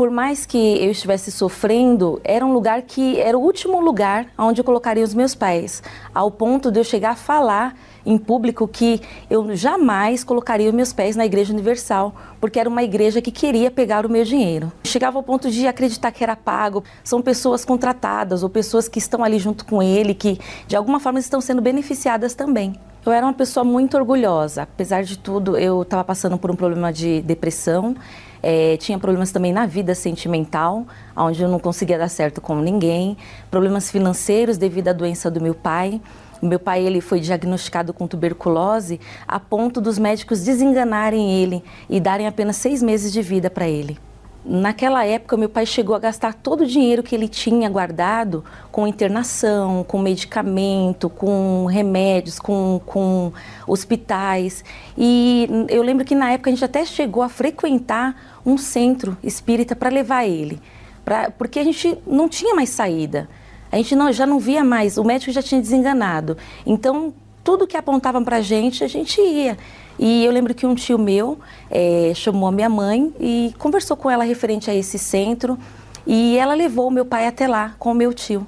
por mais que eu estivesse sofrendo, era um lugar que era o último lugar onde eu colocaria os meus pés, ao ponto de eu chegar a falar em público que eu jamais colocaria os meus pés na Igreja Universal, porque era uma igreja que queria pegar o meu dinheiro. Chegava ao ponto de acreditar que era pago. São pessoas contratadas ou pessoas que estão ali junto com ele, que de alguma forma estão sendo beneficiadas também. Eu era uma pessoa muito orgulhosa. Apesar de tudo, eu estava passando por um problema de depressão. É, tinha problemas também na vida sentimental, onde eu não conseguia dar certo com ninguém. Problemas financeiros devido à doença do meu pai. O meu pai ele foi diagnosticado com tuberculose a ponto dos médicos desenganarem ele e darem apenas seis meses de vida para ele. Naquela época, meu pai chegou a gastar todo o dinheiro que ele tinha guardado com internação, com medicamento, com remédios, com, com hospitais. E eu lembro que na época a gente até chegou a frequentar um centro espírita para levar ele, pra, porque a gente não tinha mais saída. A gente não, já não via mais, o médico já tinha desenganado. Então, tudo que apontavam para a gente, a gente ia. E eu lembro que um tio meu é, chamou a minha mãe e conversou com ela referente a esse centro. E ela levou o meu pai até lá com o meu tio,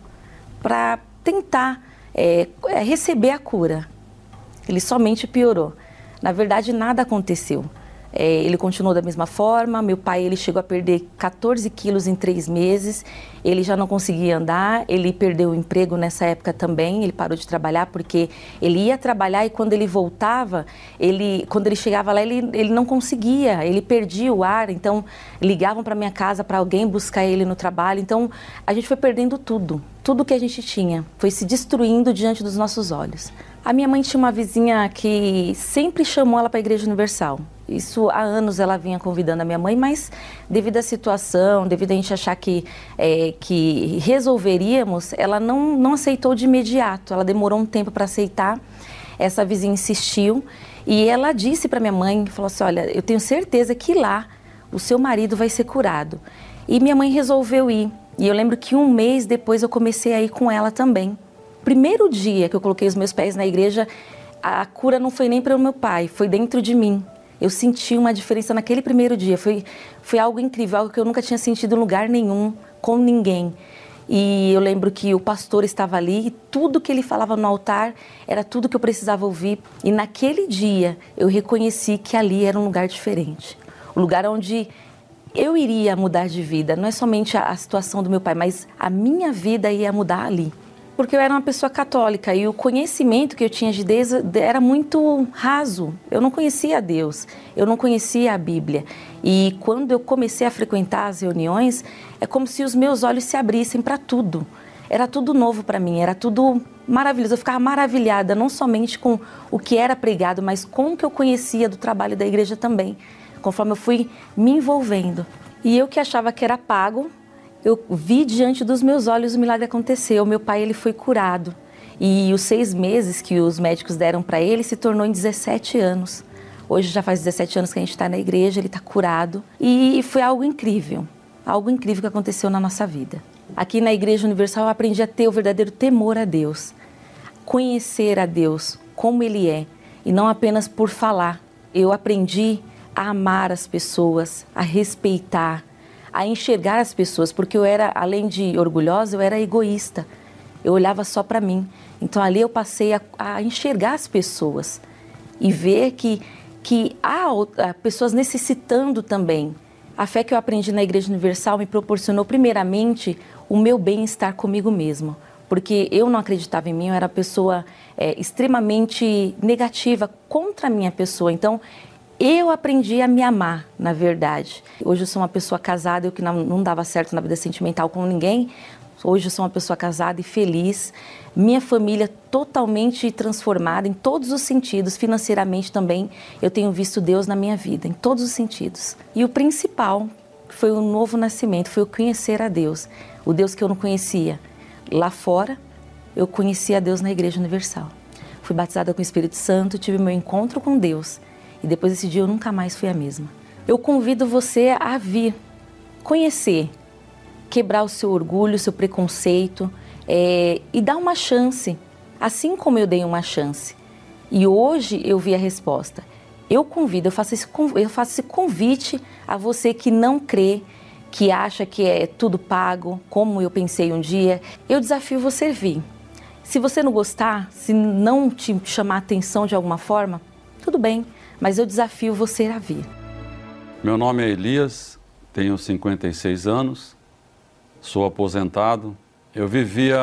para tentar é, receber a cura. Ele somente piorou. Na verdade, nada aconteceu. É, ele continuou da mesma forma. Meu pai ele chegou a perder 14 quilos em três meses. Ele já não conseguia andar. Ele perdeu o emprego nessa época também. Ele parou de trabalhar porque ele ia trabalhar e quando ele voltava, ele, quando ele chegava lá, ele, ele não conseguia. Ele perdia o ar. Então ligavam para minha casa para alguém buscar ele no trabalho. Então a gente foi perdendo tudo. Tudo que a gente tinha foi se destruindo diante dos nossos olhos. A minha mãe tinha uma vizinha que sempre chamou ela para a Igreja Universal. Isso há anos ela vinha convidando a minha mãe, mas devido à situação, devido a gente achar que, é, que resolveríamos, ela não, não aceitou de imediato. Ela demorou um tempo para aceitar. Essa vizinha insistiu e ela disse para minha mãe, falou assim, olha, eu tenho certeza que lá o seu marido vai ser curado. E minha mãe resolveu ir. E eu lembro que um mês depois eu comecei a ir com ela também. Primeiro dia que eu coloquei os meus pés na igreja, a cura não foi nem para o meu pai, foi dentro de mim eu senti uma diferença naquele primeiro dia. Foi, foi algo incrível, algo que eu nunca tinha sentido em lugar nenhum, com ninguém. E eu lembro que o pastor estava ali e tudo que ele falava no altar era tudo que eu precisava ouvir. E naquele dia eu reconheci que ali era um lugar diferente. O lugar onde eu iria mudar de vida. Não é somente a, a situação do meu pai, mas a minha vida ia mudar ali porque eu era uma pessoa católica e o conhecimento que eu tinha de Deus era muito raso. Eu não conhecia Deus, eu não conhecia a Bíblia. E quando eu comecei a frequentar as reuniões, é como se os meus olhos se abrissem para tudo. Era tudo novo para mim, era tudo maravilhoso. Eu ficava maravilhada, não somente com o que era pregado, mas com o que eu conhecia do trabalho da igreja também, conforme eu fui me envolvendo. E eu que achava que era pago, eu vi diante dos meus olhos o milagre aconteceu. Meu pai ele foi curado e os seis meses que os médicos deram para ele se tornou em 17 anos. Hoje já faz 17 anos que a gente está na igreja, ele está curado e foi algo incrível, algo incrível que aconteceu na nossa vida. Aqui na Igreja Universal eu aprendi a ter o verdadeiro temor a Deus, conhecer a Deus como Ele é e não apenas por falar. Eu aprendi a amar as pessoas, a respeitar, a enxergar as pessoas, porque eu era, além de orgulhosa, eu era egoísta. Eu olhava só para mim. Então ali eu passei a, a, enxergar as pessoas e ver que, que há, pessoas necessitando também. A fé que eu aprendi na Igreja Universal me proporcionou, primeiramente, o meu bem-estar comigo mesmo. Porque eu não acreditava em mim, eu era pessoa é, extremamente negativa contra a minha pessoa. Então, eu aprendi a me amar, na verdade. Hoje eu sou uma pessoa casada, eu que não, não dava certo na vida sentimental com ninguém. Hoje eu sou uma pessoa casada e feliz. Minha família totalmente transformada em todos os sentidos, financeiramente também. Eu tenho visto Deus na minha vida, em todos os sentidos. E o principal foi o novo nascimento, foi o conhecer a Deus, o Deus que eu não conhecia. Lá fora, eu conheci a Deus na Igreja Universal. Fui batizada com o Espírito Santo, tive meu encontro com Deus e depois desse dia eu nunca mais fui a mesma. Eu convido você a vir, conhecer, quebrar o seu orgulho, o seu preconceito é, e dar uma chance, assim como eu dei uma chance. E hoje eu vi a resposta. Eu convido, eu faço esse, eu faço esse convite a você que não crê, que acha que é tudo pago, como eu pensei um dia. Eu desafio você vir. Se você não gostar, se não te chamar atenção de alguma forma, tudo bem mas eu desafio você a vir. Meu nome é Elias, tenho 56 anos, sou aposentado. Eu vivia,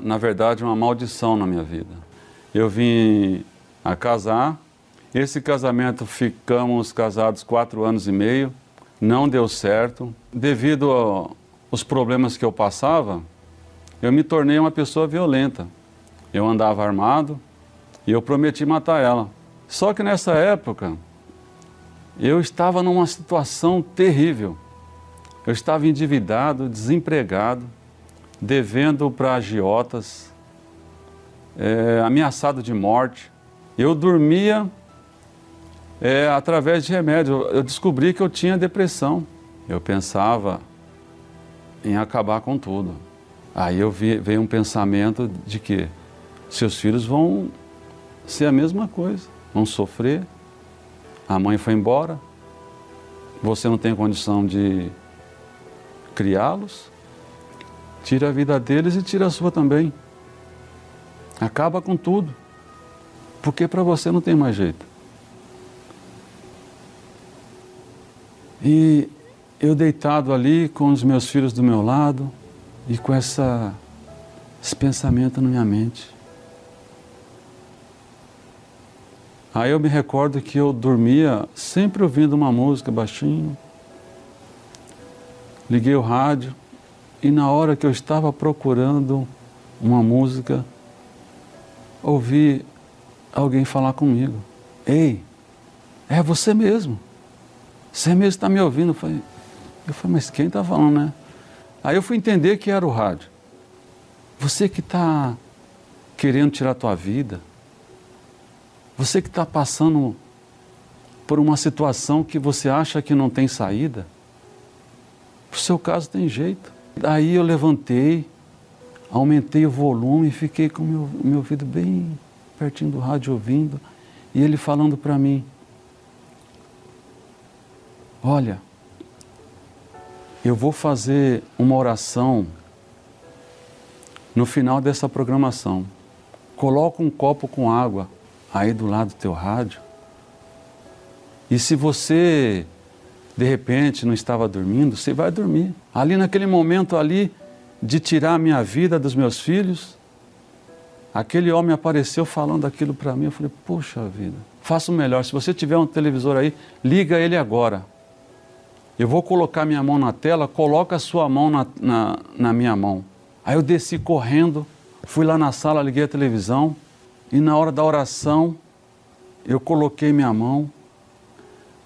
na verdade, uma maldição na minha vida. Eu vim a casar, esse casamento ficamos casados quatro anos e meio, não deu certo. Devido aos problemas que eu passava, eu me tornei uma pessoa violenta. Eu andava armado e eu prometi matar ela. Só que nessa época, eu estava numa situação terrível. Eu estava endividado, desempregado, devendo para agiotas, é, ameaçado de morte. Eu dormia é, através de remédio. Eu descobri que eu tinha depressão. Eu pensava em acabar com tudo. Aí eu vi, veio um pensamento de que seus filhos vão ser a mesma coisa vão sofrer. A mãe foi embora, você não tem condição de criá-los. Tira a vida deles e tira a sua também. Acaba com tudo. Porque para você não tem mais jeito. E eu deitado ali com os meus filhos do meu lado e com essa, esse pensamento na minha mente. Aí eu me recordo que eu dormia sempre ouvindo uma música baixinho. Liguei o rádio e na hora que eu estava procurando uma música, ouvi alguém falar comigo. Ei, é você mesmo. Você mesmo está me ouvindo. Eu falei, eu falei, mas quem está falando, né? Aí eu fui entender que era o rádio. Você que está querendo tirar a tua vida, você que está passando por uma situação que você acha que não tem saída, o seu caso tem jeito. Daí eu levantei, aumentei o volume e fiquei com o meu, meu ouvido bem pertinho do rádio ouvindo, e ele falando para mim: Olha, eu vou fazer uma oração no final dessa programação. Coloca um copo com água aí do lado do teu rádio. E se você de repente não estava dormindo, você vai dormir. Ali naquele momento ali de tirar a minha vida dos meus filhos, aquele homem apareceu falando aquilo para mim. Eu falei: "Poxa vida, faça o melhor. Se você tiver um televisor aí, liga ele agora. Eu vou colocar minha mão na tela, coloca a sua mão na, na, na minha mão. Aí eu desci correndo, fui lá na sala, liguei a televisão e na hora da oração eu coloquei minha mão,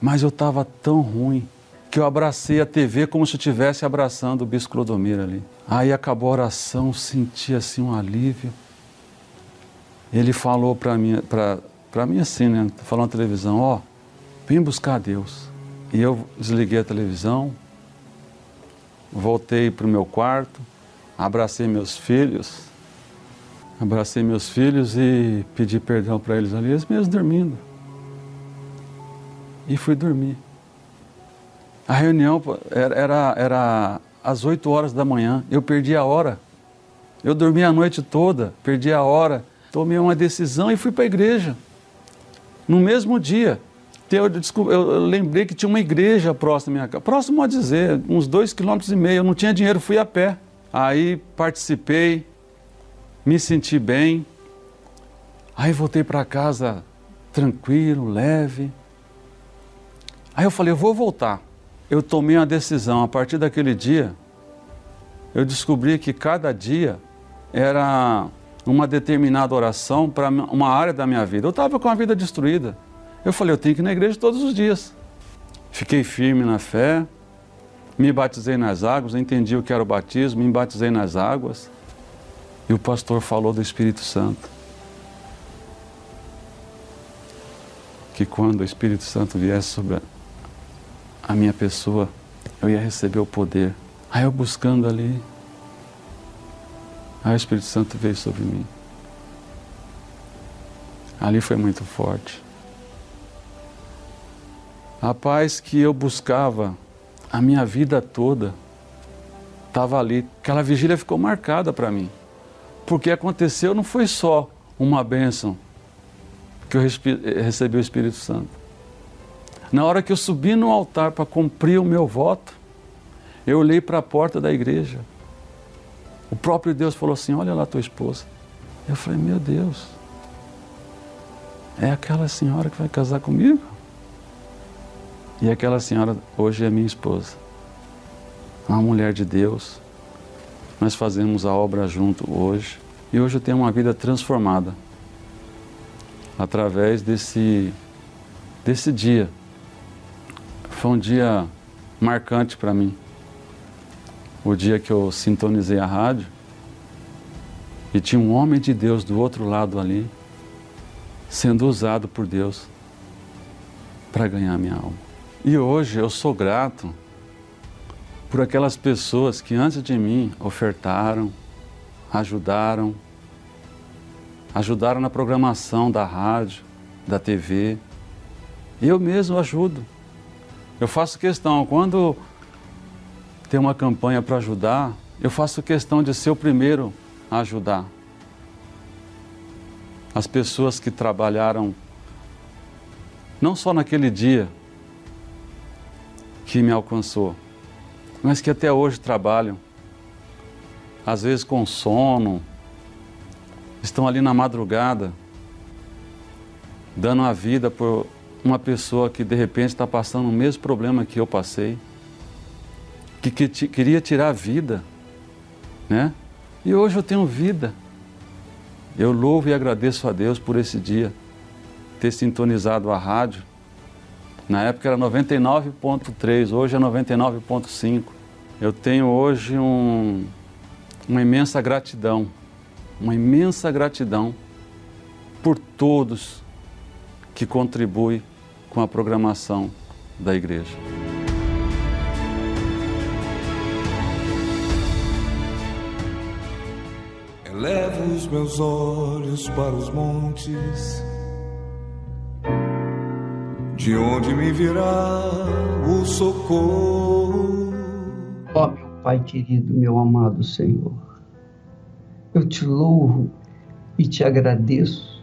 mas eu estava tão ruim que eu abracei a TV como se eu estivesse abraçando o bispo Clodomir ali. Aí acabou a oração, senti assim um alívio. Ele falou para mim, para mim assim, né? Falando na televisão, ó, oh, vem buscar Deus. E eu desliguei a televisão, voltei para o meu quarto, abracei meus filhos, abracei meus filhos e pedi perdão para eles ali, eles mesmos dormindo. E fui dormir. A reunião era, era, era às 8 horas da manhã, eu perdi a hora. Eu dormi a noite toda, perdi a hora, tomei uma decisão e fui para a igreja. No mesmo dia, eu, desculpa, eu lembrei que tinha uma igreja próxima da minha casa. Próximo a dizer, uns dois quilômetros e meio. Eu não tinha dinheiro, fui a pé. Aí participei, me senti bem. Aí voltei para casa tranquilo, leve. Aí eu falei, eu vou voltar. Eu tomei uma decisão. A partir daquele dia, eu descobri que cada dia era uma determinada oração para uma área da minha vida. Eu estava com a vida destruída. Eu falei, eu tenho que ir na igreja todos os dias. Fiquei firme na fé, me batizei nas águas, entendi o que era o batismo, me batizei nas águas. E o pastor falou do Espírito Santo. Que quando o Espírito Santo viesse sobre a minha pessoa, eu ia receber o poder. Aí eu buscando ali, aí o Espírito Santo veio sobre mim. Ali foi muito forte. A paz que eu buscava a minha vida toda estava ali. Aquela vigília ficou marcada para mim. Porque aconteceu não foi só uma bênção que eu recebi o Espírito Santo. Na hora que eu subi no altar para cumprir o meu voto, eu olhei para a porta da igreja. O próprio Deus falou assim: Olha lá tua esposa. Eu falei: Meu Deus, é aquela senhora que vai casar comigo? E aquela senhora hoje é minha esposa. Uma mulher de Deus. Nós fazemos a obra junto hoje. E hoje eu tenho uma vida transformada. Através desse, desse dia. Foi um dia marcante para mim. O dia que eu sintonizei a rádio e tinha um homem de Deus do outro lado ali, sendo usado por Deus para ganhar minha alma. E hoje eu sou grato por aquelas pessoas que antes de mim ofertaram, ajudaram, ajudaram na programação da rádio, da TV. Eu mesmo ajudo. Eu faço questão, quando tem uma campanha para ajudar, eu faço questão de ser o primeiro a ajudar. as pessoas que trabalharam não só naquele dia que me alcançou, mas que até hoje trabalham, às vezes com sono, estão ali na madrugada, dando a vida por uma pessoa que de repente está passando o mesmo problema que eu passei, que, que queria tirar a vida, né? E hoje eu tenho vida. Eu louvo e agradeço a Deus por esse dia, ter sintonizado a rádio. Na época era 99.3, hoje é 99.5. Eu tenho hoje um, uma imensa gratidão, uma imensa gratidão por todos que contribuem com a programação da igreja. Elevo os meus olhos para os montes, de onde me virá o socorro. Ó oh, meu Pai querido, meu amado Senhor, eu te louvo e te agradeço,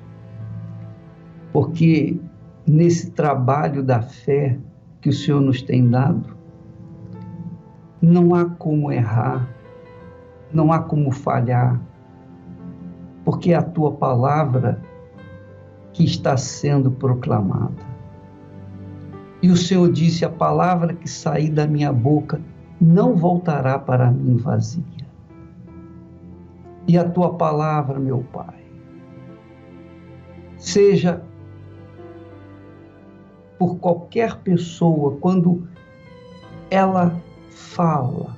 porque nesse trabalho da fé que o Senhor nos tem dado, não há como errar, não há como falhar porque é a tua palavra que está sendo proclamada. E o Senhor disse: A palavra que sair da minha boca não voltará para mim vazia. E a tua palavra, meu Pai, seja por qualquer pessoa, quando ela fala,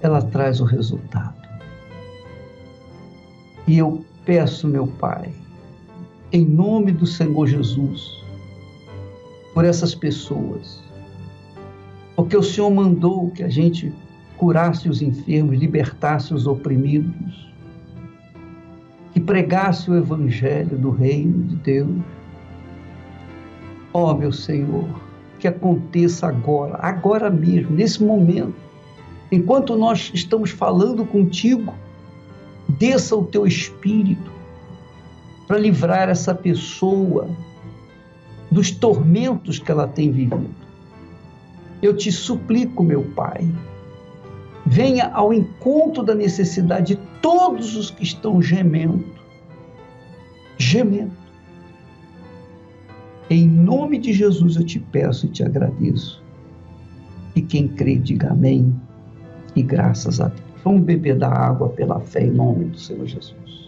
ela traz o resultado. E eu peço, meu Pai, em nome do Senhor Jesus, por essas pessoas, porque o Senhor mandou que a gente curasse os enfermos, libertasse os oprimidos, que pregasse o Evangelho do Reino de Deus. Ó oh, meu Senhor, que aconteça agora, agora mesmo, nesse momento, enquanto nós estamos falando contigo desça o teu espírito para livrar essa pessoa dos tormentos que ela tem vivido. Eu te suplico, meu Pai, venha ao encontro da necessidade de todos os que estão gemendo. Gemendo. Em nome de Jesus eu te peço e te agradeço. E quem crê, diga amém e graças a Deus. Vamos beber da água pela fé em nome do Senhor Jesus.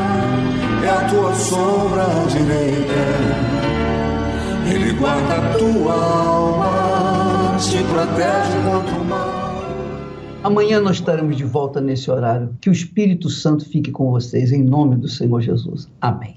a tua sombra direita. Ele guarda a tua alma, te protege contra o mal. Amanhã nós estaremos de volta nesse horário. Que o Espírito Santo fique com vocês, em nome do Senhor Jesus. Amém.